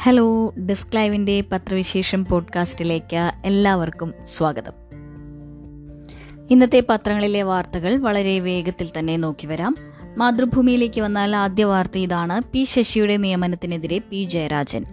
Hello desk ലൈവിന്റെ പത്രവിശേഷം പോഡ്കാസ്റ്റിലേക്ക് എല്ലാവർക്കും സ്വാഗതം. ഇന്നത്തെ പത്രങ്ങളിലെ വാർത്തകൾ വളരെ വേഗത്തിൽ തന്നെ നോക്കി വരാം മാതൃഭൂമിയിലേക്ക് വന്നാൽ ആദ്യ വാർത്ത ഇതാണ് പി ശശിയുടെ നിയമനത്തിനെതിരെ പി ജയരാജൻ.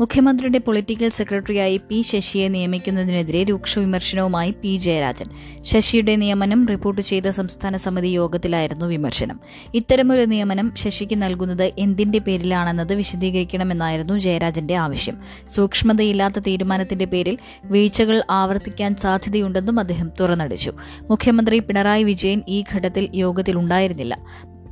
മുഖ്യമന്ത്രിയുടെ പൊളിറ്റിക്കൽ സെക്രട്ടറിയായി പി ശശിയെ നിയമിക്കുന്നതിനെതിരെ രൂക്ഷ വിമർശനവുമായി പി ജയരാജൻ. ശശിയുടെ നിയമനം റിപ്പോർട്ട് ചെയ്ത സംസ്ഥാന സമിതി യോഗത്തിലായിരുന്നു വിമർശനം. ഇത്തരമൊരു നിയമനം ശശിക്ക് നൽകുന്നത് എന്തിന്റെ പേരിലാണെന്നത് വിശദീകരിക്കണമെന്നായിരുന്നു ജയരാജന്റെ ആവശ്യം. സൂക്ഷ്മതയില്ലാത്ത തീരുമാനത്തിന്റെ പേരിൽ വീഴ്ചകൾ ആവർത്തിക്കാൻ സാധ്യതയുണ്ടെന്നും അദ്ദേഹം തുറന്നടിച്ചു. മുഖ്യമന്ത്രി പിണറായി വിജയൻ ഈ ഘട്ടത്തിൽ യോഗത്തിലുണ്ടായിരുന്നില്ല.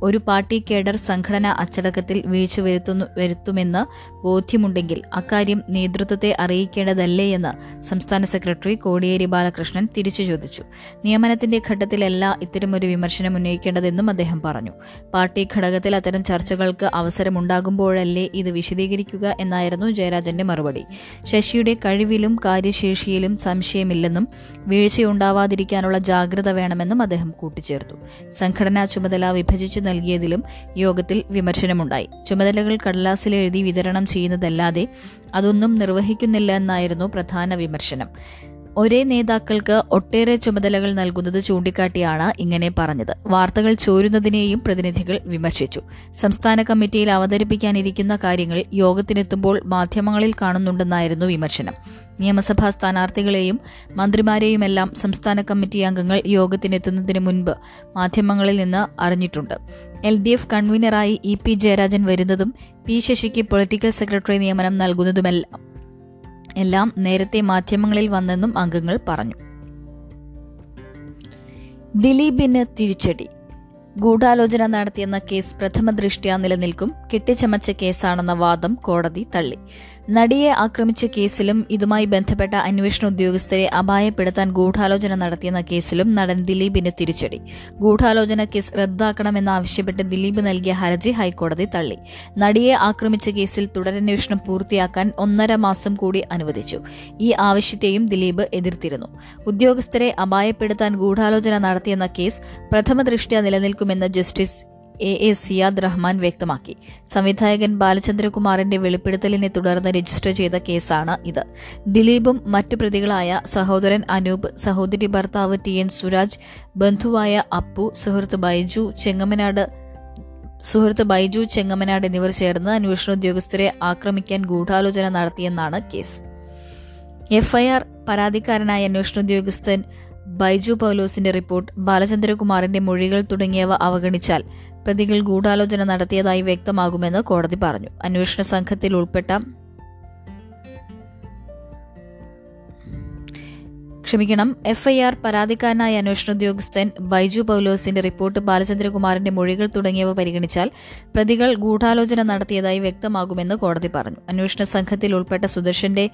ഒരു പാർട്ടി കേഡർ സംഘടന അച്ചടക്കത്തിൽ വീഴ്ച വരുത്തുന്നു വരുത്തുമെന്ന് ബോധ്യമുണ്ടെങ്കിൽ അക്കാര്യം നേതൃത്വത്തെ അറിയിക്കേണ്ടതല്ലേ എന്ന് സംസ്ഥാന സെക്രട്ടറി കോടിയേരി ബാലകൃഷ്ണൻ തിരിച്ചു ചോദിച്ചു. നിയമനത്തിന്റെ ഘട്ടത്തിലല്ല ഇത്തരമൊരു വിമർശനം ഉന്നയിക്കേണ്ടതെന്നും അദ്ദേഹം പറഞ്ഞു. പാർട്ടി ഘടകത്തിൽ അത്തരം ചർച്ചകൾക്ക് അവസരമുണ്ടാകുമ്പോഴല്ലേ ഇത് വിശദീകരിക്കുക എന്നായിരുന്നു ജയരാജന്റെ മറുപടി. ശശിയുടെ കഴിവിലും കാര്യശേഷിയിലും സംശയമില്ലെന്നും വീഴ്ചയുണ്ടാവാതിരിക്കാനുള്ള ജാഗ്രത വേണമെന്നും അദ്ദേഹം കൂട്ടിച്ചേർത്തു. സംഘടനാ ചുമതല വിഭജിച്ചു നൽകിയതിലും യോഗത്തിൽ വിമർശനമുണ്ടായി. ചുമതലകൾ കടലാസിലെഴുതി വിതരണം ചെയ്യുന്നതല്ലാതെ അതൊന്നും നിർവഹിക്കുന്നില്ല എന്നായിരുന്നു പ്രധാന വിമർശനം. ഒരേ നേതാക്കൾക്ക് ഒട്ടേറെ ചുമതലകൾ നൽകുന്നത് ചൂണ്ടിക്കാട്ടിയാണ് ഇങ്ങനെ പറഞ്ഞത്. വാർത്തകൾ ചോരുന്നതിനെയും പ്രതിനിധികൾ വിമർശിച്ചു. സംസ്ഥാന കമ്മിറ്റിയിൽ അവതരിപ്പിക്കാനിരിക്കുന്ന കാര്യങ്ങൾ യോഗത്തിനെത്തുമ്പോൾ മാധ്യമങ്ങളിൽ കാണുന്നുണ്ടെന്നായിരുന്നു വിമർശനം. നിയമസഭാ സ്ഥാനാർത്ഥികളെയും മന്ത്രിമാരെയുമെല്ലാം സംസ്ഥാന കമ്മിറ്റി അംഗങ്ങൾ യോഗത്തിനെത്തുന്നതിന് മുൻപ് മാധ്യമങ്ങളിൽ നിന്ന് അറിഞ്ഞിട്ടുണ്ട്. എൽ ഡി എഫ് കൺവീനറായി ഇ പി ജയരാജൻ വരുന്നതും പി ശശിക്ക് പൊളിറ്റിക്കൽ സെക്രട്ടറി നിയമനം നൽകുന്നതുമെല്ലാം എല്ലാം നേരത്തെ മാധ്യമങ്ങളിൽ വന്നെന്നും അംഗങ്ങൾ പറഞ്ഞു. ദിലീപിന് തിരിച്ചടി. ഗൂഢാലോചന നടത്തിയെന്ന കേസ് പ്രഥമ ദൃഷ്ട്യാ നിലനിൽക്കും. കെട്ടിച്ചമച്ച കേസാണെന്ന വാദം കോടതി തള്ളി. നടിയെ ആക്രമിച്ച കേസിലും ഇതുമായി ബന്ധപ്പെട്ട അന്വേഷണ ഉദ്യോഗസ്ഥരെ അപായപ്പെടുത്താൻ ഗൂഢാലോചന നടത്തിയെന്ന കേസിലും നടൻ ദിലീപിന് തിരിച്ചടി. ഗൂഢാലോചന കേസ് റദ്ദാക്കണമെന്നാവശ്യപ്പെട്ട് ദിലീപ് നൽകിയ ഹർജി ഹൈക്കോടതി തള്ളി. നടിയെ ആക്രമിച്ച കേസിൽ തുടരന്വേഷണം പൂർത്തിയാക്കാൻ ഒന്നര മാസം കൂടി അനുവദിച്ചു. ഈ ആവശ്യത്തെയും ദിലീപ് എതിർത്തിരുന്നു. ഉദ്യോഗസ്ഥരെ അപായപ്പെടുത്താൻ ഗൂഢാലോചന നടത്തിയെന്ന കേസ് പ്രഥമ ദൃഷ്ട്യാ നിലനിൽക്കുമെന്ന് justice A A Siyad Rahman വ്യക്തമാക്കി. സംവിധായകൻ ബാലചന്ദ്രകുമാറിന്റെ വെളിപ്പെടുത്തലിനെ തുടർന്ന് രജിസ്റ്റർ ചെയ്ത കേസാണ് ഇത്. ദിലീപും മറ്റു പ്രതികളായ സഹോദരൻ അനൂപ് സഹോദരി ഭർത്താവ് ടി എൻ സുരാജ് ബന്ധുവായ അപ്പു സുഹൃത്ത് ബൈജു ചെങ്ങമനാട് സുഹൃത്ത് ബൈജു ചെങ്ങമനാട് എന്നിവർ ചേർന്ന് അന്വേഷണ ഉദ്യോഗസ്ഥരെ ആക്രമിക്കാൻ ഗൂഢാലോചന നടത്തിയെന്നാണ് കേസ്. എഫ്ഐആർ പരാതിക്കാരനായ അന്വേഷണ ഉദ്യോഗസ്ഥൻ ബൈജു പൗലോസിന്റെ റിപ്പോർട്ട് ബാലചന്ദ്രകുമാറിന്റെ മൊഴികൾ തുടങ്ങിയവ അവഗണിച്ചാൽ പ്രതികൾ ഗൂഢാലോചന നടത്തിയതായി വ്യക്തമാകുമെന്ന് കോടതി പറഞ്ഞു. അന്വേഷണ സംഘത്തിൽ ഉൾപ്പെട്ട ക്ഷമിക്കണം എഫ്ഐആർ പരാതിക്കാരനായ അന്വേഷണ ഉദ്യോഗസ്ഥൻ ബൈജു പൗലോസിന്റെ റിപ്പോർട്ട് ബാലചന്ദ്രകുമാറിന്റെ മൊഴികൾ തുടങ്ങിയവ പരിഗണിച്ചാൽ പ്രതികൾ ഗൂഢാലോചന നടത്തിയതായി വ്യക്തമാകുമെന്ന് കോടതി പറഞ്ഞു. അന്വേഷണ സംഘത്തിൽ ഉൾപ്പെട്ട സുദർശന്റെ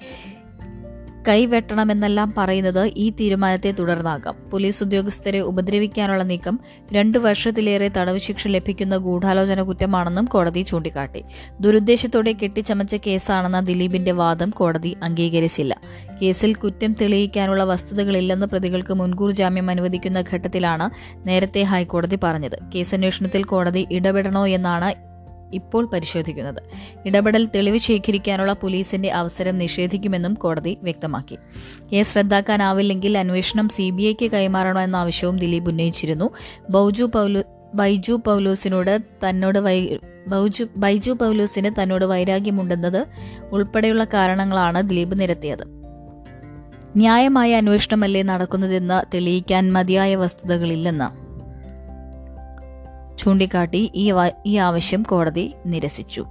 കൈവെട്ടണമെന്നെല്ലാം പറയുന്നത് ഈ തീരുമാനത്തെ തുടർന്നാകാം. പോലീസ് ഉദ്യോഗസ്ഥരെ ഉപദ്രവിക്കാനുള്ള നീക്കം രണ്ടു വർഷത്തിലേറെ തടവ് ശിക്ഷ ലഭിക്കുന്ന ഗൂഢാലോചന കുറ്റമാണെന്നും കോടതി ചൂണ്ടിക്കാട്ടി. ദുരുദ്ദേശത്തോടെ കെട്ടിച്ചമച്ച കേസാണെന്ന ദിലീപിന്റെ വാദം കോടതി അംഗീകരിച്ചില്ല. കേസിൽ കുറ്റം തെളിയിക്കാനുള്ള വസ്തുതകളില്ലെന്ന് പ്രതികൾക്ക് മുൻകൂർ ജാമ്യം അനുവദിക്കുന്ന ഘട്ടത്തിലാണ് നേരത്തെ ഹൈക്കോടതി പറഞ്ഞത്. കേസന്വേഷണത്തിൽ കോടതി ഇടപെടണോ എന്നാണ് ഇപ്പോൾ പരിശോധിക്കുന്നത്. ഇടപെടൽ തെളിവ് ശേഖരിക്കാനുള്ള പോലീസിന്റെ അവസരം നിഷേധിക്കുമെന്നും കോടതി വ്യക്തമാക്കി. കേസ് റദ്ദാക്കാനാവില്ലെങ്കിൽ അന്വേഷണം സി ബി ഐക്ക് കൈമാറണോ എന്ന ആവശ്യവും ദിലീപ് ഉന്നയിച്ചിരുന്നു. ബൗജു പൗലു ബൈജു പൗലോസിനോട് തന്നോട് വൈ ബൗജു ബൈജു പൗലോസിന് തന്നോട് വൈരാഗ്യമുണ്ടെന്നത് ഉൾപ്പെടെയുള്ള കാരണങ്ങളാണ് ദിലീപ് നിരത്തിയത്. ന്യായമായ അന്വേഷണമല്ലേ നടക്കുന്നതെന്ന് തെളിയിക്കാൻ മതിയായ വസ്തുതകളില്ലെന്ന് ചൂണ്ടിക്കാട്ടി ഈ ഈ ആവശ്യം കോടതി നിരസിച്ചു.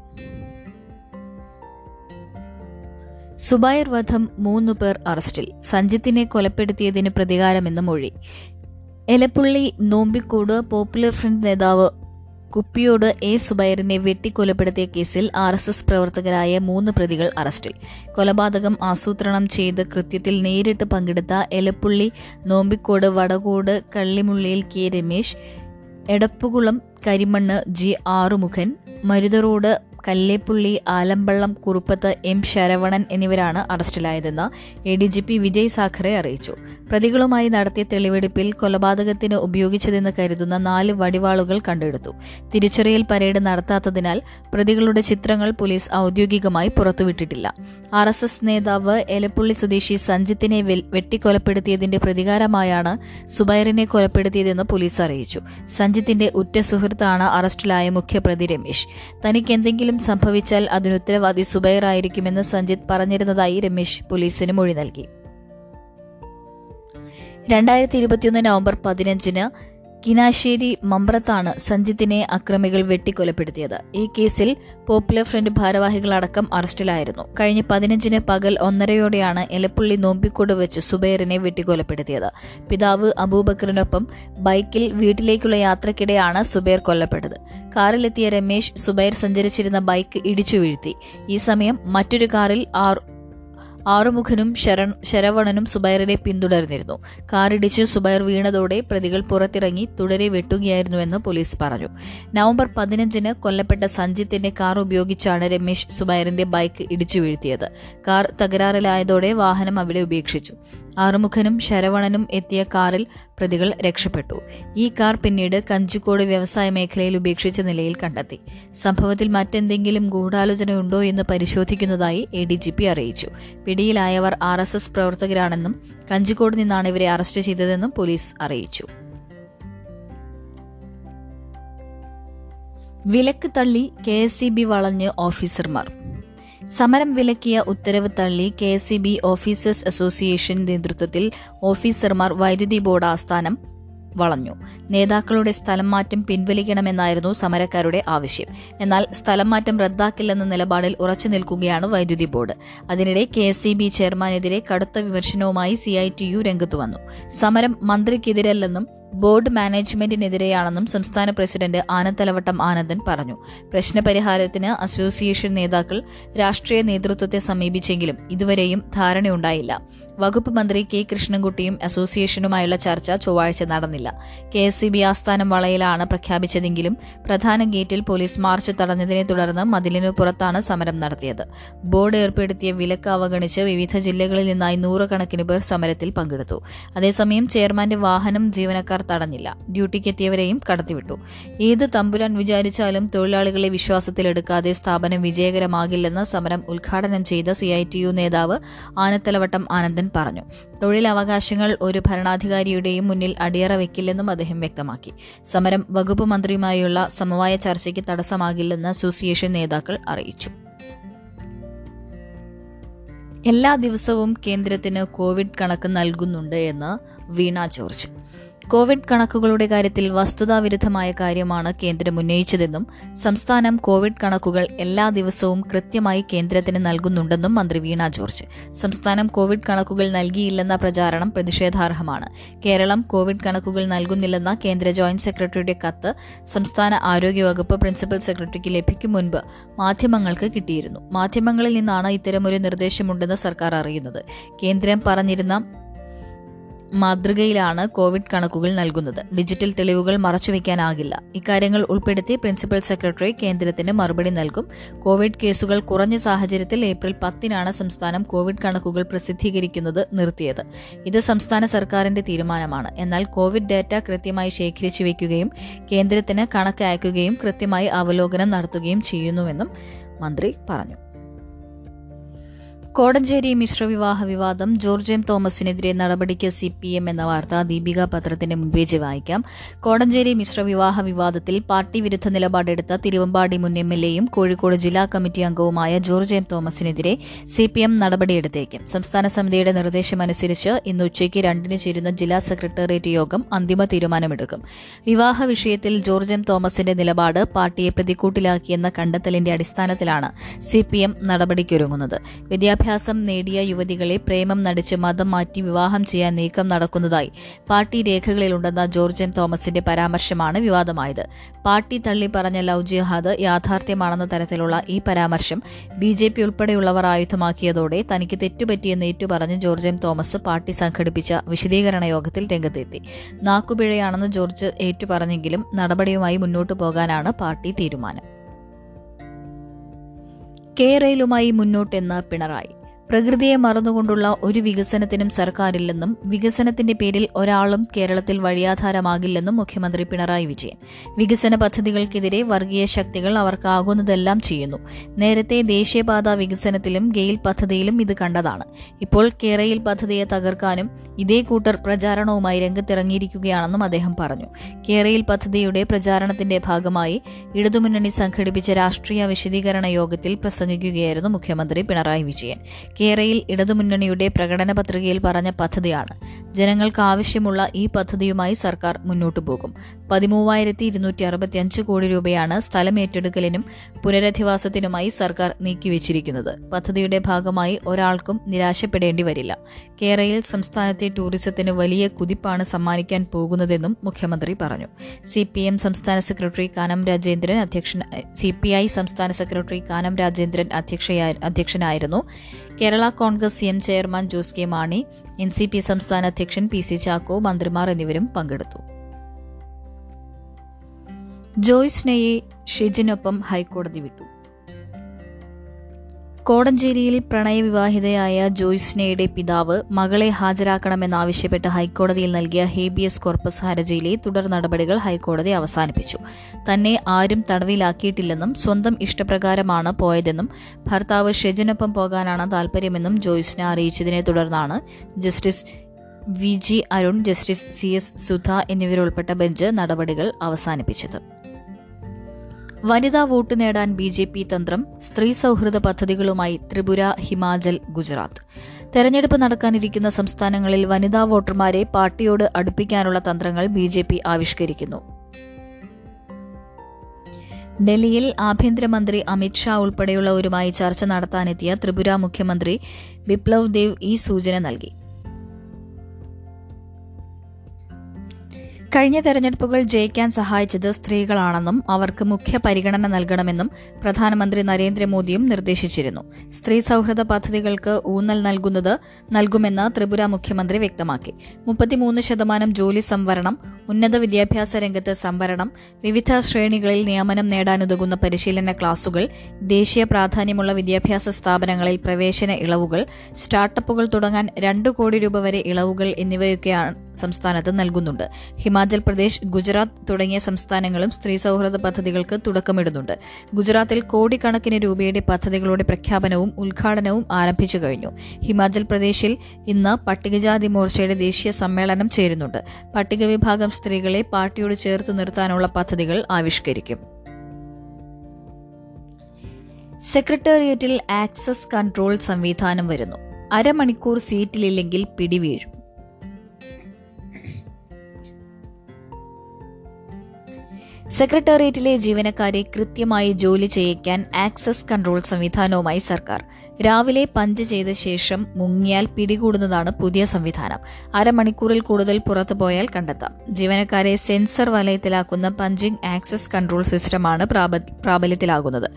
സുബൈർ വധം മൂന്നു പേർ അറസ്റ്റിൽ. സഞ്ജിത്തിനെ കൊലപ്പെടുത്തിയതിന് പ്രതികാരമെന്ന് മൊഴി. എലപ്പുള്ളി നോമ്പിക്കോട് പോപ്പുലർ ഫ്രണ്ട് നേതാവ് കുപ്പിയോട് എ സുബൈറിനെ വെട്ടിക്കൊലപ്പെടുത്തിയ കേസിൽ ആർ എസ് എസ് പ്രവർത്തകരായ മൂന്ന് പ്രതികൾ അറസ്റ്റിൽ. കൊലപാതകം ആസൂത്രണം ചെയ്ത് കൃത്യത്തിൽ നേരിട്ട് പങ്കെടുത്ത Elappully Nombikode Vadakode കള്ളിമുള്ളിയിൽ K Ramesh Edappukulam Karimannu G Arumughan Marutharode Kalleppully Alampallam Kuruppath M. Saravanan എന്നിവരാണ് അറസ്റ്റിലായതെന്ന് A D G P Vijay Sakhare അറിയിച്ചു. പ്രതികളുമായി നടത്തിയ തെളിവെടുപ്പിൽ കൊലപാതകത്തിന് ഉപയോഗിച്ചതെന്ന് കരുതുന്ന നാല് വടിവാളുകൾ കണ്ടെടുത്തു. തിരിച്ചറിയൽ പരേഡ് നടത്താത്തതിനാൽ പ്രതികളുടെ ചിത്രങ്ങൾ പോലീസ് ഔദ്യോഗികമായി പുറത്തുവിട്ടിട്ടില്ല. ആർ എസ് എസ് നേതാവ് എലപ്പുള്ളി സ്വദേശി സഞ്ജിത്തിനെ വെട്ടിക്കൊലപ്പെടുത്തിയതിന്റെ പ്രതികാരമായാണ് സുബൈറിനെ കൊലപ്പെടുത്തിയതെന്ന് പോലീസ് അറിയിച്ചു. സഞ്ജിത്തിന്റെ ഉറ്റ സുഹൃത്താണ് അറസ്റ്റിലായ മുഖ്യപ്രതി രമേശ്. തനിക്ക് എന്തെങ്കിലും സംഭവിച്ചാൽ അതിനുത്തരവാദി സുബൈർ ആയിരിക്കുമെന്ന് സഞ്ജിത്ത് പറഞ്ഞിരുന്നതായി രമേശ് പോലീസിന് മൊഴി നൽകി. രണ്ടായിരത്തി ഇരുപത്തിയൊന്ന് നവംബർ പതിനഞ്ചിന് കിനാശ്ശേരി മമ്പ്രത്താണ് സഞ്ജിത്തിനെ അക്രമികൾ വെട്ടിക്കൊലപ്പെടുത്തിയത്. ഈ കേസിൽ പോപ്പുലർ ഫ്രണ്ട് ഭാരവാഹികളടക്കം അറസ്റ്റിലായിരുന്നു. കഴിഞ്ഞ പതിനഞ്ചിന് പകൽ ഒന്നരയോടെയാണ് എലപ്പുള്ളി നോമ്പിക്കോട് വെച്ച് സുബൈറിനെ വെട്ടിക്കൊലപ്പെടുത്തിയത്. പിതാവ് അബൂബക്കറിനൊപ്പം ബൈക്കിൽ വീട്ടിലേക്കുള്ള യാത്രക്കിടെയാണ് സുബൈർ കൊല്ലപ്പെട്ടത്. കാറിലെത്തിയ രമേശ് സുബൈർ സഞ്ചരിച്ചിരുന്ന ബൈക്ക് ഇടിച്ചു വീഴ്ത്തി. ഈ സമയം മറ്റൊരു കാറിൽ ആർ ആറുമുഖനും ശരൺ ശരവണനും സുബൈറിനെ പിന്തുടർന്നിരുന്നു. കാറിടിച്ച് സുബൈർ വീണതോടെ പ്രതികൾ പുറത്തിറങ്ങി തുടരെ വെട്ടുകയായിരുന്നുവെന്ന് പോലീസ് പറഞ്ഞു. നവംബർ പതിനഞ്ചിന് കൊല്ലപ്പെട്ട സഞ്ജിത്തിന്റെ കാർ ഉപയോഗിച്ചാണ് രമേശ് സുബൈറിന്റെ ബൈക്ക് ഇടിച്ചു വീഴ്ത്തിയത്. കാർ തകരാറിലായതോടെ വാഹനം അവിടെ ഉപേക്ഷിച്ചു. ആറുമുഖനും ശരവണനും എത്തിയ കാറിൽ പ്രതികൾ രക്ഷപ്പെട്ടു. ഈ കാർ പിന്നീട് കഞ്ചിക്കോട് വ്യവസായ മേഖലയിൽ ഉപേക്ഷിച്ച നിലയിൽ കണ്ടെത്തി. സംഭവത്തിൽ മറ്റെന്തെങ്കിലും ഗൂഢാലോചനയുണ്ടോ എന്ന് പരിശോധിക്കുന്നതായി എ ഡി ജി പി അറിയിച്ചു. പിടിയിലായവർ ആർ എസ് എസ് പ്രവർത്തകരാണെന്നും കഞ്ചിക്കോട് നിന്നാണ് ഇവരെ അറസ്റ്റ് ചെയ്തതെന്നും പോലീസ് അറിയിച്ചു. വിലക്ക് തള്ളി കെ എസ് സി ബി വളഞ്ഞ് ഓഫീസർമാർ. സമരം വിലക്കിയ ഉത്തരവ് തള്ളി K S C B officers association നേതൃത്വത്തിൽ ഓഫീസർമാർ വൈദ്യുതി ബോർഡ് ആസ്ഥാനം വളഞ്ഞു. നേതാക്കളുടെ സ്ഥലം മാറ്റം പിൻവലിക്കണമെന്നായിരുന്നു സമരക്കാരുടെ ആവശ്യം. എന്നാൽ സ്ഥലം മാറ്റം റദ്ദാക്കില്ലെന്ന നിലപാടിൽ ഉറച്ചു നിൽക്കുകയാണ് വൈദ്യുതി ബോർഡ്. അതിനിടെ കെ എസ് സി ബി ചെയർമാനെതിരെ കടുത്ത വിമർശനവുമായി സി ഐ ടി യു രംഗത്തു വന്നു. സമരം മന്ത്രിക്കെതിരല്ലെന്നും ബോർഡ് മാനേജ്മെന്റിനെതിരെയാണെന്നും സംസ്ഥാന പ്രസിഡന്റ് ആനത്തലവട്ടം ആനന്ദൻ പറഞ്ഞു. പ്രശ്നപരിഹാരത്തിന് അസോസിയേഷൻ നേതാക്കൾ രാഷ്ട്രീയ നേതൃത്വത്തെ സമീപിച്ചെങ്കിലും ഇതുവരെയും ധാരണയുണ്ടായില്ല. വകുപ്പ് മന്ത്രി കെ കൃഷ്ണൻകുട്ടിയും അസോസിയേഷനുമായുള്ള ചർച്ച ചൊവ്വാഴ്ച നടന്നില്ല. കെ എസ് സി ബി ആസ്ഥാനം വളയിലാണ് പ്രഖ്യാപിച്ചതെങ്കിലും പ്രധാന ഗേറ്റിൽ പോലീസ് മാർച്ച് തടഞ്ഞതിനെ തുടർന്ന് മതിലിനു പുറത്താണ് സമരം നടത്തിയത്. ബോർഡ് ഏർപ്പെടുത്തിയ വിലക്ക് അവഗണിച്ച് വിവിധ ജില്ലകളിൽ നിന്നായി നൂറുകണക്കിന് പേർ സമരത്തിൽ പങ്കെടുത്തു. അതേസമയം ചെയർമാന്റെ വാഹനം ജീവനക്കാർ തടഞ്ഞില്ല. ഡ്യൂട്ടിക്കെത്തിയവരെയും കടത്തിവിട്ടു. ഏത് തമ്പുരാൻ വിചാരിച്ചാലും തൊഴിലാളികളെ വിശ്വാസത്തിലെടുക്കാതെ സ്ഥാപനം വിജയകരമാകില്ലെന്ന് സമരം ഉദ്ഘാടനം ചെയ്ത സി നേതാവ് ആനത്തലവട്ടം ആനന്ദൻ പറഞ്ഞു. തൊഴിലവകാശങ്ങൾ ഒരു ഭരണാധികാരിയുടെയും മുന്നിൽ അടിയറ വെക്കില്ലെന്നും അദ്ദേഹം വ്യക്തമാക്കി. സമരം വകുപ്പ് മന്ത്രിയുമായുള്ള സമവായ ചർച്ചയ്ക്ക് തടസ്സമാകില്ലെന്ന് അസോസിയേഷൻ നേതാക്കൾ അറിയിച്ചു. എല്ലാ ദിവസവും കേന്ദ്രത്തിന് കോവിഡ് കണക്ക് നൽകുന്നുണ്ട് എന്ന് വീണ ജോർജ്. കോവിഡ് കണക്കുകളുടെ കാര്യത്തിൽ വസ്തുതാവിരുദ്ധമായ കാര്യമാണ് കേന്ദ്രം ഉന്നയിച്ചതെന്നും സംസ്ഥാനം കോവിഡ് കണക്കുകൾ എല്ലാ ദിവസവും കൃത്യമായി കേന്ദ്രത്തിന് നൽകുന്നുണ്ടെന്നും മന്ത്രി വീണ ജോർജ്. സംസ്ഥാനം കോവിഡ് കണക്കുകൾ നൽകിയില്ലെന്ന പ്രചാരണം പ്രതിഷേധാർഹമാണ്. കേരളം കോവിഡ് കണക്കുകൾ നൽകുന്നില്ലെന്ന കേന്ദ്ര ജോയിന്റ് സെക്രട്ടറിയുടെ കത്ത് സംസ്ഥാന ആരോഗ്യവകുപ്പ് പ്രിൻസിപ്പൽ സെക്രട്ടറിക്ക് ലഭിക്കും മുൻപ് മാധ്യമങ്ങൾക്ക് കിട്ടിയിരുന്നു. മാധ്യമങ്ങളിൽ നിന്നാണ് ഇത്തരമൊരു നിർദ്ദേശമുണ്ടെന്ന് സർക്കാർ അറിയുന്നത്. കേന്ദ്രം പറഞ്ഞിരുന്ന മാതൃകയിലാണ് കോവിഡ് കണക്കുകൾ നൽകുന്നത്. ഡിജിറ്റൽ തെളിവുകൾ മറച്ചുവെക്കാനാകില്ല ഇക്കാര്യങ്ങൾ ഉൾപ്പെടുത്തി പ്രിൻസിപ്പൽ സെക്രട്ടറി കേന്ദ്രത്തിന് മറുപടി നൽകും. കോവിഡ് കേസുകൾ കുറഞ്ഞ സാഹചര്യത്തിൽ ഏപ്രിൽ പത്തിനാണ് സംസ്ഥാനം കോവിഡ് കണക്കുകൾ പ്രസിദ്ധീകരിക്കുന്നത് നിർത്തിയത്. ഇത് സംസ്ഥാന സർക്കാരിന്റെ തീരുമാനമാണ്. എന്നാൽ കോവിഡ് ഡാറ്റ കൃത്യമായി ശേഖരിച്ചു വയ്ക്കുകയും കേന്ദ്രത്തിന് കണക്ക് അയക്കുകയും കൃത്യമായി അവലോകനം നടത്തുകയും ചെയ്യുന്നുവെന്നും മന്ത്രി പറഞ്ഞു. കോടഞ്ചേരി മിശ്രവിവാഹ വിവാദം ജോർജ് എം തോമസിനെതിരെ നടപടിക്ക് സി പി എം എന്ന വാർത്ത ദീപിക പത്രത്തിന്റെ മുൻപേജ് വായിക്കാം. കോടഞ്ചേരി മിശ്രവിവാഹ വിവാദത്തിൽ പാർട്ടി വിരുദ്ധ നിലപാടെടുത്ത തിരുവമ്പാടി മുൻ എം എൽ എയും കോഴിക്കോട് ജില്ലാ കമ്മിറ്റി അംഗവുമായ ജോർജ് എം തോമസിനെതിരെ സി പി എം നടപടിയെടുത്തേക്കും. സംസ്ഥാന സമിതിയുടെ നിർദ്ദേശമനുസരിച്ച് ഇന്ന് ഉച്ചയ്ക്ക് രണ്ടിന് ചേരുന്ന ജില്ലാ സെക്രട്ടേറിയറ്റ് യോഗം അന്തിമ തീരുമാനമെടുക്കും. വിവാഹ വിഷയത്തിൽ ജോർജ് എം തോമസിന്റെ നിലപാട് പാർട്ടിയെ പ്രതിക്കൂട്ടിലാക്കിയെന്ന കണ്ടെത്തലിന്റെ അടിസ്ഥാനത്തിലാണ് സി പി എം നടപടിക്കൊരുങ്ങുന്നത്. വിദ്യാഭ്യാസ വിദ്യാഭ്യാസം നേടിയ യുവതികളെ പ്രേമം നടിച്ച് മതം മാറ്റി വിവാഹം ചെയ്യാൻ നീക്കം നടക്കുന്നതായി പാർട്ടി രേഖകളിലുണ്ടെന്ന ജോർജ് എം തോമസിന്റെ പരാമർശമാണ് വിവാദമായത്. പാർട്ടി തള്ളി പറഞ്ഞ ലവ് ജിഹാദ് യാഥാർത്ഥ്യമാണെന്ന തരത്തിലുള്ള ഈ പരാമർശം ബി ജെ പി ഉൾപ്പെടെയുള്ളവർ ആയുധമാക്കിയതോടെ തനിക്ക് തെറ്റുപറ്റിയെന്ന് ഏറ്റുപറഞ്ഞ് ജോർജ് എം തോമസ് പാർട്ടി സംഘടിപ്പിച്ച വിശദീകരണ യോഗത്തിൽ രംഗത്തെത്തി. നാക്കുപിഴയാണെന്ന് ജോർജ് ഏറ്റുപറഞ്ഞെങ്കിലും നടപടിയുമായി മുന്നോട്ടു പോകാനാണ് പാർട്ടി തീരുമാനം. കേരളയിലുമായി മുന്നോട്ടെന്ന് പിണറായി. പ്രകൃതിയെ മറന്നുകൊണ്ടുള്ള ഒരു വികസനത്തിനും സർക്കാരില്ലെന്നും വികസനത്തിന്റെ പേരിൽ ഒരാളും കേരളത്തിൽ വഴിയാധാരമാകില്ലെന്നും മുഖ്യമന്ത്രി പിണറായി വിജയൻ. വികസന പദ്ധതികൾക്കെതിരെ വർഗീയ ശക്തികൾ അവർക്കാകുന്നതെല്ലാം ചെയ്യുന്നു. നേരത്തെ ദേശീയപാത വികസനത്തിലും ഗെയിൽ പദ്ധതിയിലും ഇത് കണ്ടതാണ്. ഇപ്പോൾ കേരയിൽ പദ്ധതിയെ തകർക്കാനും ഇതേ കൂട്ടർ പ്രചാരണവുമായി രംഗത്തിറങ്ങിയിരിക്കുകയാണെന്നും അദ്ദേഹം പറഞ്ഞു. കേരയിൽ പദ്ധതിയുടെ പ്രചാരണത്തിന്റെ ഭാഗമായി ഇടതുമുന്നണി സംഘടിപ്പിച്ച രാഷ്ട്രീയ വിശദീകരണ യോഗത്തിൽ പ്രസംഗിക്കുകയായിരുന്നു മുഖ്യമന്ത്രി പിണറായി വിജയൻ. കേരയിൽ ഇടതുമുന്നണിയുടെ പ്രകടന പത്രികയിൽ പറഞ്ഞ പദ്ധതിയാണ്. ജനങ്ങൾക്ക് ആവശ്യമുള്ള ഈ പദ്ധതിയുമായി സർക്കാർ മുന്നോട്ടു പോകും. പതിമൂവായിരത്തി ഇരുന്നൂറ്റി അറുപത്തിയഞ്ച് കോടി രൂപയാണ് സ്ഥലം ഏറ്റെടുക്കലിനും പുനരധിവാസത്തിനുമായി സർക്കാർ നീക്കിവച്ചിരിക്കുന്നത്. പദ്ധതിയുടെ ഭാഗമായി ഒരാൾക്കും നിരാശപ്പെടേണ്ടി വരില്ല. കേരളയിൽ സംസ്ഥാനത്തെ ടൂറിസത്തിന് വലിയ കുതിപ്പാണ് സമ്മാനിക്കാൻ പോകുന്നതെന്നും മുഖ്യമന്ത്രി പറഞ്ഞു. സി പി എം സംസ്ഥാന സെക്രട്ടറി കാനം രാജേന്ദ്രൻ അധ്യക്ഷൻ സി പി ഐ സംസ്ഥാന സെക്രട്ടറി കാനം രാജേന്ദ്രൻ അധ്യക്ഷനായിരുന്നു. Kerala Congress M chairman Jose K Mani N C P സംസ്ഥാന അധ്യക്ഷൻ പി സി ചാക്കോ മന്ത്രിമാർ എന്നിവരും പങ്കെടുത്തു. ജോയ്സ്നയെ ഷിജിനൊപ്പം ഹൈക്കോടതി വിട്ടു. കോടഞ്ചേരിയിൽ പ്രണയവിവാഹിതയായ ജോയ്സ്നയുടെ പിതാവ് മകളെ ഹാജരാക്കണമെന്നാവശ്യപ്പെട്ട് ഹൈക്കോടതിയിൽ നൽകിയ ഹേബിയസ് കോർപ്പസ് ഹർജിയിലെ തുടർ നടപടികൾ ഹൈക്കോടതി അവസാനിപ്പിച്ചു. തന്നെ ആരും തടവിലാക്കിയിട്ടില്ലെന്നും സ്വന്തം ഇഷ്ടപ്രകാരമാണ് പോയതെന്നും ഭർത്താവ് ഷെജിനൊപ്പം പോകാനാണ് താൽപര്യമെന്നും ജോയ്സ്ന അറിയിച്ചതിനെ തുടർന്നാണ് justice V G Arun justice C S Sudha എന്നിവരുൾപ്പെട്ട bench നടപടികൾ അവസാനിപ്പിച്ചത്. വനിതാ വോട്ട് നേടാൻ ബി ജെ പി തന്ത്രം സ്ത്രീ സൗഹൃദ പദ്ധതികളുമായി ത്രിപുര ഹിമാചൽ ഗുജറാത്ത്. തെരഞ്ഞെടുപ്പ് നടക്കാനിരിക്കുന്ന സംസ്ഥാനങ്ങളിൽ വനിതാ വോട്ടർമാരെ പാർട്ടിയോട് അടുപ്പിക്കാനുള്ള തന്ത്രങ്ങൾ ബി ജെ പി ആവിഷ്കരിക്കുന്നു. ഡൽഹിയിൽ ആഭ്യന്തരമന്ത്രി അമിത്ഷാ ഉൾപ്പെടെയുള്ളവരുമായി ചർച്ച നടത്താനെത്തിയ ത്രിപുര മുഖ്യമന്ത്രി ബിപ്ലവ് ദേവ് ഈ സൂചന നൽകി. കഴിഞ്ഞ തെരഞ്ഞെടുപ്പുകൾ ജയിക്കാൻ സഹായിച്ചത് സ്ത്രീകളാണെന്നും അവർക്ക് മുഖ്യ പരിഗണന നൽകണമെന്നും പ്രധാനമന്ത്രി നരേന്ദ്രമോദിയും നിർദ്ദേശിച്ചിരുന്നു. സ്ത്രീ സൗഹൃദ പദ്ധതികൾക്ക് ഊന്നൽ നൽകുന്നത് നൽകുമെന്ന് ത്രിപുര മുഖ്യമന്ത്രി വ്യക്തമാക്കി. മുപ്പത്തിമൂന്ന് ശതമാനം ജോലി സംവരണം ഉന്നത വിദ്യാഭ്യാസ രംഗത്ത് സംവരണം വിവിധ ശ്രേണികളിൽ നിയമനം നേടാനുതകുന്ന പരിശീലന ക്ലാസുകൾ ദേശീയ പ്രാധാന്യമുള്ള വിദ്യാഭ്യാസ സ്ഥാപനങ്ങളിൽ പ്രവേശന ഇളവുകൾ സ്റ്റാർട്ടപ്പുകൾ തുടങ്ങാൻ രണ്ടു കോടി രൂപ വരെ ഇളവുകൾ എന്നിവയൊക്കെയാണ് സംസ്ഥാനത്ത് നൽകുന്നുണ്ട്. ഹിമാചൽ പ്രദേശ് ഗുജറാത്ത് തുടങ്ങിയ സംസ്ഥാനങ്ങളും സ്ത്രീ സൗഹൃദ പദ്ധതികൾക്ക് തുടക്കമിടുന്നുണ്ട്. ഗുജറാത്തിൽ കോടിക്കണക്കിന് രൂപയുടെ പദ്ധതികളുടെ പ്രഖ്യാപനവും ഉദ്ഘാടനവും ആരംഭിച്ചു കഴിഞ്ഞു. ഹിമാചൽ പ്രദേശിൽ ഇന്ന് പട്ടികജാതി മോർച്ചയുടെ ദേശീയ സമ്മേളനം ചേരുന്നുണ്ട്. പട്ടിക വിഭാഗം സ്ത്രീകളെ പാർട്ടിയോട് ചേർത്ത് നിർത്താനുള്ള പദ്ധതികൾ ആവിഷ്കരിക്കും. സെക്രട്ടേറിയറ്റിൽ ആക്സസ് കൺട്രോൾ സംവിധാനം വരുന്നു. അരമണിക്കൂർ സീറ്റിലില്ലെങ്കിൽ പിടിവീഴും. സെക്രട്ടേറിയറ്റിലെ ജീവനക്കാരെ കൃത്യമായി ജോലി ചെയ്യിക്കാൻ ആക്സസ് കൺട്രോൾ സംവിധാനവുമായി സർക്കാർ. രാവിലെ പഞ്ച് ചെയ്ത ശേഷം മുങ്ങിയാൽ പിടികൂടുന്നതാണ് പുതിയ സംവിധാനം. അരമണിക്കൂറിൽ കൂടുതൽ പുറത്തു പോയാൽ കണ്ടെത്താം. ജീവനക്കാരെ സെൻസർ വലയത്തിലാക്കുന്ന പഞ്ചിംഗ് ആക്സസ് കൺട്രോൾ സിസ്റ്റമാണ് പ്രാബല്യത്തിലാകുന്നത്.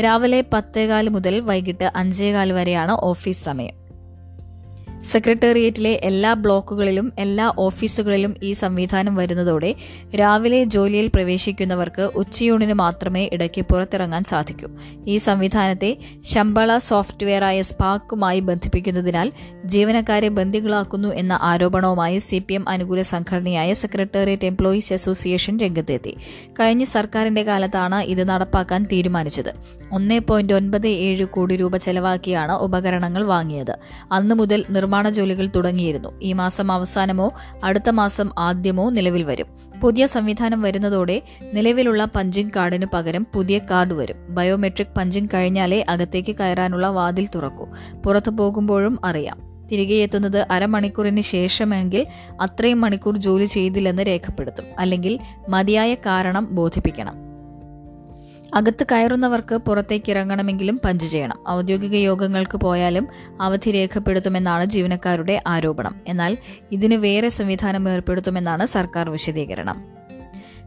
രാവിലെ പത്തേകാൽ മുതൽ വൈകിട്ട് അഞ്ചേകാൽ വരെയാണ് ഓഫീസ് സമയം. സെക്രട്ടേറിയറ്റിലെ എല്ലാ ബ്ലോക്കുകളിലും എല്ലാ ഓഫീസുകളിലും ഈ സംവിധാനം വരുന്നതോടെ രാവിലെ ജോലിയിൽ പ്രവേശിക്കുന്നവർക്ക് ഉച്ചയൂണിന് മാത്രമേ ഇടയ്ക്ക് പുറത്തിറങ്ങാൻ സാധിക്കൂ. ഈ സംവിധാനത്തെ ശമ്പള സോഫ്റ്റ്വെയറായ സ്പാക്കുമായി ബന്ധിപ്പിക്കുന്നതിനാൽ ജീവനക്കാരെ ബന്ദികളാക്കുന്നു എന്ന ആരോപണവുമായി സി പി എം അനുകൂല സംഘടനയായ സെക്രട്ടേറിയറ്റ് എംപ്ലോയീസ് അസോസിയേഷൻ രംഗത്തെത്തി. കഴിഞ്ഞ സർക്കാരിന്റെ കാലത്താണ് ഇത് നടപ്പാക്കാൻ തീരുമാനിച്ചത്. ഒന്നേ പോയിന്റ് ഒൻപത് ഏഴ് കോടി രൂപ ചെലവാക്കിയാണ് ഉപകരണങ്ങൾ വാങ്ങിയത്. അന്നു മുതൽ നിർമ്മാണ ജോലികൾ തുടങ്ങിയിരുന്നു. ഈ മാസം അവസാനമോ അടുത്ത മാസം ആദ്യമോ നിലവിൽ വരും. പുതിയ സംവിധാനം വരുന്നതോടെ നിലവിലുള്ള പഞ്ചിങ് കാർഡിന് പകരം പുതിയ കാർഡ് വരും. ബയോമെട്രിക് പഞ്ചിങ് കഴിഞ്ഞാലേ അകത്തേക്ക് കയറാനുള്ള വാതിൽ തുറക്കൂ. പുറത്തു പോകുമ്പോഴും അറിയാം. തിരികെ എത്തുന്നത് അരമണിക്കൂറിന് ശേഷമെങ്കിൽ അത്രയും മണിക്കൂർ ജോലി ചെയ്തില്ലെന്ന് രേഖപ്പെടുത്തും. അല്ലെങ്കിൽ മതിയായ കാരണം ബോധിപ്പിക്കണം. അകത്ത് കയറുന്നവർക്ക് പുറത്തേക്ക് ഇറങ്ങണമെങ്കിലും പഞ്ച് ചെയ്യണം. ഔദ്യോഗിക യോഗങ്ങൾക്ക് പോയാലും അവധി രേഖപ്പെടുത്തുമെന്നാണ് ജീവനക്കാരുടെ ആരോപണം. എന്നാൽ ഇതിന് വേറെ സംവിധാനം ഏർപ്പെടുത്തുമെന്നാണ് സർക്കാർ വിശദീകരണം.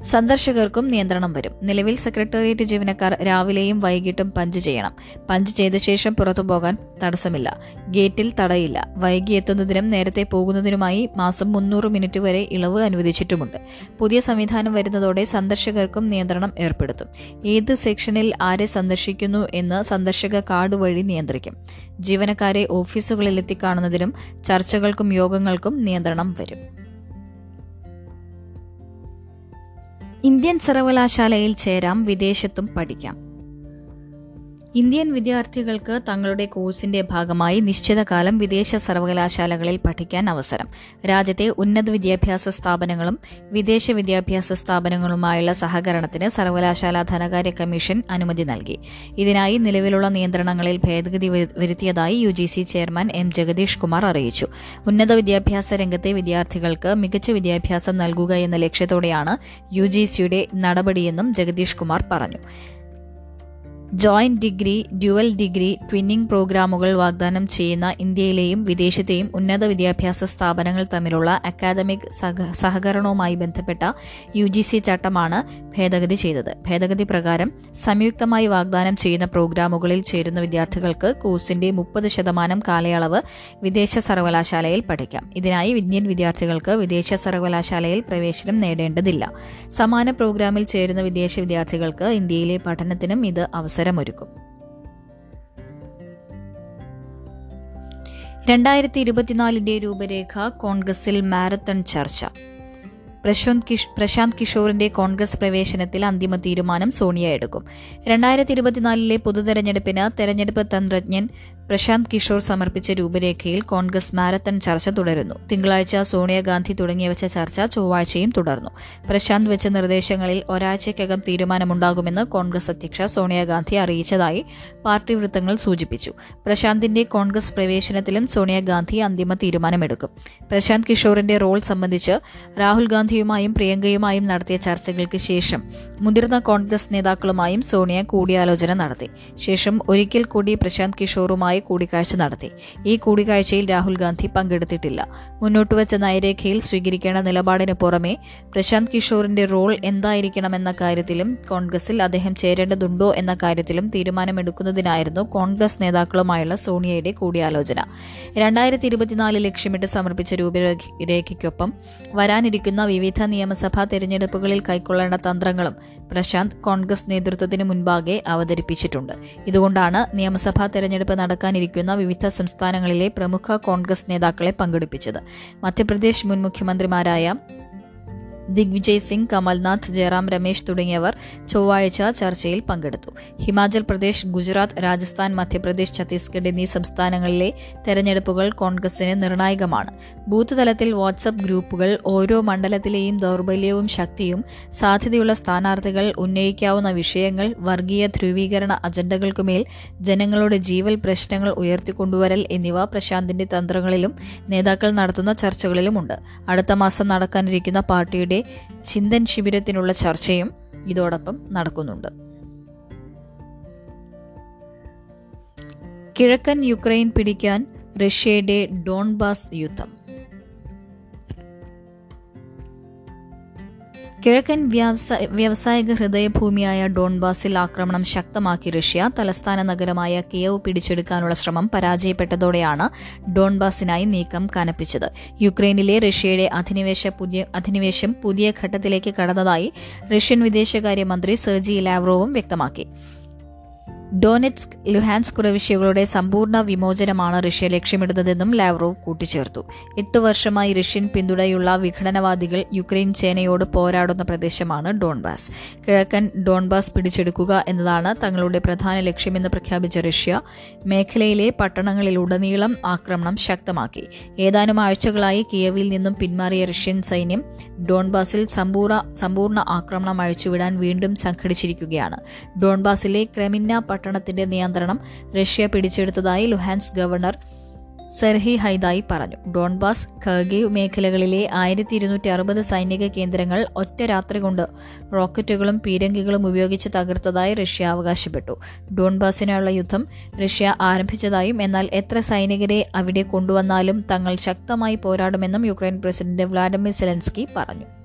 സന്ദർശകർക്കും നിയന്ത്രണം വരും. നിലവിൽ സെക്രട്ടേറിയറ്റ് ജീവനക്കാർ രാവിലെയും വൈകിട്ടും പഞ്ച് ചെയ്യണം. പഞ്ച് ചെയ്ത ശേഷം പുറത്തു പോകാൻ തടസ്സമില്ല. ഗേറ്റിൽ തടയില്ല. വൈകി എത്തുന്നതിനും നേരത്തെ പോകുന്നതിനുമായി മാസം മുന്നൂറ് മിനിറ്റ് വരെ ഇളവ് അനുവദിച്ചിട്ടുമുണ്ട്. പുതിയ സംവിധാനം വരുന്നതോടെ സന്ദർശകർക്കും നിയന്ത്രണം ഏർപ്പെടുത്തും. ഏത് സെക്ഷനിൽ ആരെ സന്ദർശിക്കുന്നു എന്ന് സന്ദർശക കാർഡ് വഴി നിയന്ത്രിക്കും. ജീവനക്കാരെ ഓഫീസുകളിലെത്തി കാണുന്നതിനും ചർച്ചകൾക്കും യോഗങ്ങൾക്കും നിയന്ത്രണം വരും. ഇന്ത്യൻ സർവകലാശാലയിൽ ചേരാം വിദേശത്തും പഠിക്കാം. ഇന്ത്യൻ വിദ്യാർത്ഥികൾക്ക് തങ്ങളുടെ കോഴ്സിന്റെ ഭാഗമായി നിശ്ചിത കാലം വിദേശ സർവകലാശാലകളിൽ പഠിക്കാൻ അവസരം. രാജ്യത്തെ ഉന്നത വിദ്യാഭ്യാസ സ്ഥാപനങ്ങളും വിദേശ വിദ്യാഭ്യാസ സ്ഥാപനങ്ങളുമായുള്ള സഹകരണത്തിന് സർവകലാശാല ധനകാര്യ കമ്മീഷൻ അനുമതി നൽകി. ഇതിനായി നിലവിലുള്ള നിയന്ത്രണങ്ങളിൽ ഭേദഗതി വരുത്തിയതായി U chairman M Jagadish Kumar അറിയിച്ചു. ഉന്നത വിദ്യാഭ്യാസ രംഗത്തെ വിദ്യാർത്ഥികൾക്ക് മികച്ച വിദ്യാഭ്യാസം നൽകുക എന്ന ലക്ഷ്യത്തോടെയാണ് യു നടപടിയെന്നും ജഗദീഷ് കുമാർ പറഞ്ഞു. Joint degree dual degree twinning പ്രോഗ്രാമുകൾ വാഗ്ദാനം ചെയ്യുന്ന ഇന്ത്യയിലെയും വിദേശത്തെയും ഉന്നത വിദ്യാഭ്യാസ സ്ഥാപനങ്ങൾ തമ്മിലുള്ള അക്കാദമിക് സഹകരണവുമായി ബന്ധപ്പെട്ട യു ജി സി ചട്ടമാണ് ഭേദഗതി ചെയ്തത്. ഭേദഗതി പ്രകാരം സംയുക്തമായി വാഗ്ദാനം ചെയ്യുന്ന പ്രോഗ്രാമുകളിൽ ചേരുന്ന വിദ്യാർത്ഥികൾക്ക് കോഴ്സിന്റെ മുപ്പത് ശതമാനം കാലയളവ് വിദേശ സർവകലാശാലയിൽ പഠിക്കാം. ഇതിനായി ഇന്ത്യൻ വിദ്യാർത്ഥികൾക്ക് വിദേശ സർവകലാശാലയിൽ പ്രവേശനം നേടേണ്ടതില്ല. സമാന പ്രോഗ്രാമിൽ ചേരുന്ന വിദേശ വിദ്യാർത്ഥികൾക്ക് ഇന്ത്യയിലെ പഠനത്തിനും ഇത് അവസരം അവസരമൊരുക്കും. രണ്ടായിരത്തി ഇരുപത്തിനാലിന്റെ രൂപരേഖ കോൺഗ്രസിൽ മാരത്തൺ ചർച്ച. പ്രശാന്ത് കിഷ് പ്രശാന്ത് കിഷോറിന്റെ കോൺഗ്രസ് പ്രവേശനത്തിൽ അന്തിമ തീരുമാനം സോണിയ എടുക്കും. രണ്ടായിരത്തി ഇരുപത്തിനാലിലെ പൊതുതെരഞ്ഞെടുപ്പിന് തെരഞ്ഞെടുപ്പ് തന്ത്രജ്ഞൻ പ്രശാന്ത് കിഷോർ സമർപ്പിച്ച രൂപരേഖയിൽ കോൺഗ്രസ് മാരത്തൺ ചർച്ച തുടരുന്നു. തിങ്കളാഴ്ച സോണിയാഗാന്ധി തുടങ്ങിയവച്ച ചർച്ച ചൊവ്വാഴ്ചയും തുടർന്നു. പ്രശാന്ത് വെച്ച നിർദ്ദേശങ്ങളിൽ ഒരാഴ്ചയ്ക്കകം തീരുമാനമുണ്ടാകുമെന്ന് കോൺഗ്രസ് അധ്യക്ഷ സോണിയാഗാന്ധി അറിയിച്ചതായി പാർട്ടി വൃത്തങ്ങൾ സൂചിപ്പിച്ചു. പ്രശാന്തിന്റെ കോൺഗ്രസ് പ്രവേശനത്തിലും സോണിയാഗാന്ധി അന്തിമ തീരുമാനമെടുക്കും. പ്രശാന്ത് കിഷോറിന്റെ റോൾ സംബന്ധിച്ച് രാഹുൽ ഗാന്ധിയുമായും പ്രിയങ്കയുമായും നടത്തിയ ചർച്ചകൾക്ക് ശേഷം മുതിർന്ന കോൺഗ്രസ് നേതാക്കളുമായും സോണിയ കൂടിയാലോചന നടത്തി. ശേഷം ഒരിക്കൽ കൂടി പ്രശാന്ത് കിഷോറുമായി കൂടിക്കാഴ്ച നടത്തി. ഈ കൂടിക്കാഴ്ചയിൽ രാഹുൽ ഗാന്ധി പങ്കെടുത്തിട്ടില്ല. മുന്നോട്ട് വെച്ച നയരേഖയിൽ സ്വീകരിക്കേണ്ട നിലപാടിന് പുറമെ പ്രശാന്ത് കിഷോറിന്റെ റോൾ എന്തായിരിക്കണമെന്ന കാര്യത്തിലും കോൺഗ്രസിൽ അദ്ദേഹം ചേരേണ്ടതുണ്ടോ എന്ന കാര്യത്തിലും തീരുമാനമെടുക്കുന്നതിനായിരുന്നു കോൺഗ്രസ് നേതാക്കളുമായുള്ള സോണിയയുടെ കൂടിയാലോചന. രണ്ടായിരത്തി ഇരുപത്തിനാല് ലക്ഷ്യമിട്ട് സമർപ്പിച്ച രൂപരേഖയ്ക്കൊപ്പം വരാനിരിക്കുന്ന വിവിധ നിയമസഭാ തെരഞ്ഞെടുപ്പുകളിൽ കൈക്കൊള്ളേണ്ട തന്ത്രങ്ങളും പ്രശാന്ത് കോൺഗ്രസ് നേതൃത്വത്തിന് മുൻപാകെ അവതരിപ്പിച്ചിട്ടുണ്ട്. ഇതുകൊണ്ടാണ് നിയമസഭാ തെരഞ്ഞെടുപ്പ് നടക്കാനിരിക്കുന്ന വിവിധ സംസ്ഥാനങ്ങളിലെ പ്രമുഖ കോൺഗ്രസ് നേതാക്കളെ പങ്കെടുപ്പിച്ചത്. മധ്യപ്രദേശ് മുൻ മുഖ്യമന്ത്രിമാരായ ദിഗ്വിജയ് സിംഗ് കമൽനാഥ് ജയറാം രമേശ് തുടങ്ങിയവർ ചൊവ്വാഴ്ച ചർച്ചയിൽ പങ്കെടുത്തു. ഹിമാചൽ പ്രദേശ് ഗുജറാത്ത് രാജസ്ഥാൻ മധ്യപ്രദേശ് ഛത്തീസ്ഗഡ് എന്നീ സംസ്ഥാനങ്ങളിലെ തെരഞ്ഞെടുപ്പുകൾ കോൺഗ്രസിന് നിർണായകമാണ്. ബൂത്ത് തലത്തിൽ വാട്സപ്പ് ഗ്രൂപ്പുകൾ ഓരോ മണ്ഡലത്തിലെയും ദൗർബല്യവും ശക്തിയും സാധ്യതയുള്ള സ്ഥാനാർത്ഥികൾ ഉന്നയിക്കാവുന്ന വിഷയങ്ങൾ വർഗീയ ധ്രുവീകരണ അജണ്ടകൾക്കുമേൽ ജനങ്ങളുടെ ജീവൽ പ്രശ്നങ്ങൾ ഉയർത്തിക്കൊണ്ടുവരൽ എന്നിവ പ്രശാന്തിന്റെ തന്ത്രങ്ങളിലും നേതാക്കൾ നടത്തുന്ന ചർച്ചകളിലുമുണ്ട്. അടുത്ത മാസം നടക്കാനിരിക്കുന്ന പാർട്ടിയുടെ ചിന്തൻ ശിബിരത്തിനുള്ള ചർച്ചയും ഇതോടൊപ്പം നടക്കുന്നുണ്ട്. കിഴക്കൻ യുക്രൈൻ പിടിക്കാൻ റഷ്യയുടെ ഡോൺബാസ് യുദ്ധം. കിഴക്കൻ വ്യാവസായിക ഹൃദയഭൂമിയായ ഡോൺബാസിൽ ആക്രമണം ശക്തമാക്കി റഷ്യ തലസ്ഥാന നഗരമായ കിയവ് പിടിച്ചെടുക്കാനുള്ള ശ്രമം പരാജയപ്പെട്ടതോടെയാണ് ഡോൺബാസിനായി നീക്കം കനപ്പിച്ചത്. യുക്രൈനിലെ റഷ്യയുടെ അധിനിവേശ പുതിയ അധിനിവേശം പുതിയ ഘട്ടത്തിലേക്ക് കടന്നതായി റഷ്യൻ വിദേശകാര്യമന്ത്രി സെർജി ലാവ്രോവും വ്യക്തമാക്കി. ഡോനെറ്റ്സ്ക് ലുഹാൻസ്ക് പ്രവിശ്യകളുടെ സമ്പൂർണ വിമോചനമാണ് റഷ്യ ലക്ഷ്യമിടുന്നതെന്നും ലാവ്റോവ് കൂട്ടിച്ചേർത്തു. എട്ട് വർഷമായി റഷ്യൻ പിന്തുണയുള്ള വിഘടനവാദികൾ യുക്രൈൻ ചേനയോട് പോരാടുന്ന പ്രദേശമാണ് ഡോൺബാസ്. കിഴക്കൻ ഡോൺബാസ് പിടിച്ചെടുക്കുക എന്നതാണ് തങ്ങളുടെ പ്രധാന ലക്ഷ്യമെന്ന് പ്രഖ്യാപിച്ച റഷ്യ. മേഖലയിലെ പട്ടണങ്ങളിലുടനീളം ആക്രമണം ശക്തമാക്കി. ഏതാനും ആഴ്ചകളായി കിയവിൽ നിന്നും പിന്മാറിയ റഷ്യൻ സൈന്യം ഡോൺബാസിൽ സമ്പൂർണ സമ്പൂർണ ആക്രമണം അഴിച്ചുവിടാൻ വീണ്ടും സംഘടിച്ചിരിക്കുകയാണ്. ഡോൺബാസിലെ ക്രെമിന്ന പട്ടണത്തിന്റെ നിയന്ത്രണം റഷ്യ പിടിച്ചെടുത്തതായി ലുഹാൻസ് ഗവർണർ സെർഹി ഹൈദായി പറഞ്ഞു. ഡോൺബാസ് ഖർഗീവ് മേഖലകളിലെ ആയിരത്തി ഇരുന്നൂറ്റി അറുപത് സൈനിക കേന്ദ്രങ്ങൾ ഒറ്റ രാത്രി കൊണ്ട് റോക്കറ്റുകളും പീരങ്കികളും ഉപയോഗിച്ച് തകർത്തതായി റഷ്യ അവകാശപ്പെട്ടു. ഡോൺബാസിനുള്ള യുദ്ധം റഷ്യ ആരംഭിച്ചതായും എന്നാൽ എത്ര സൈനികരെ അവിടെ കൊണ്ടുവന്നാലും തങ്ങൾ ശക്തമായി പോരാടുമെന്നും യുക്രൈൻ പ്രസിഡന്റ് വ്ളാഡിമിർ സെലൻസ്കി പറഞ്ഞു.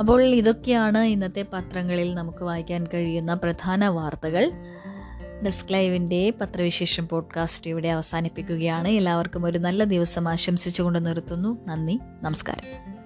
അപ്പോൾ ഇതൊക്കെയാണ് ഇന്നത്തെ പത്രങ്ങളിൽ നമുക്ക് വായിക്കാൻ കഴിയുന്ന പ്രധാന വാർത്തകൾ. ഡെസ്ക് ലൈവിന്റെ പത്രവിശേഷം പോഡ്കാസ്റ്റ് ഇവിടെ അവസാനിപ്പിക്കുകയാണ്. എല്ലാവർക്കും ഒരു നല്ല ദിവസം ആശംസിച്ചുകൊണ്ട് നിർത്തുന്നു. നന്ദി. നമസ്കാരം.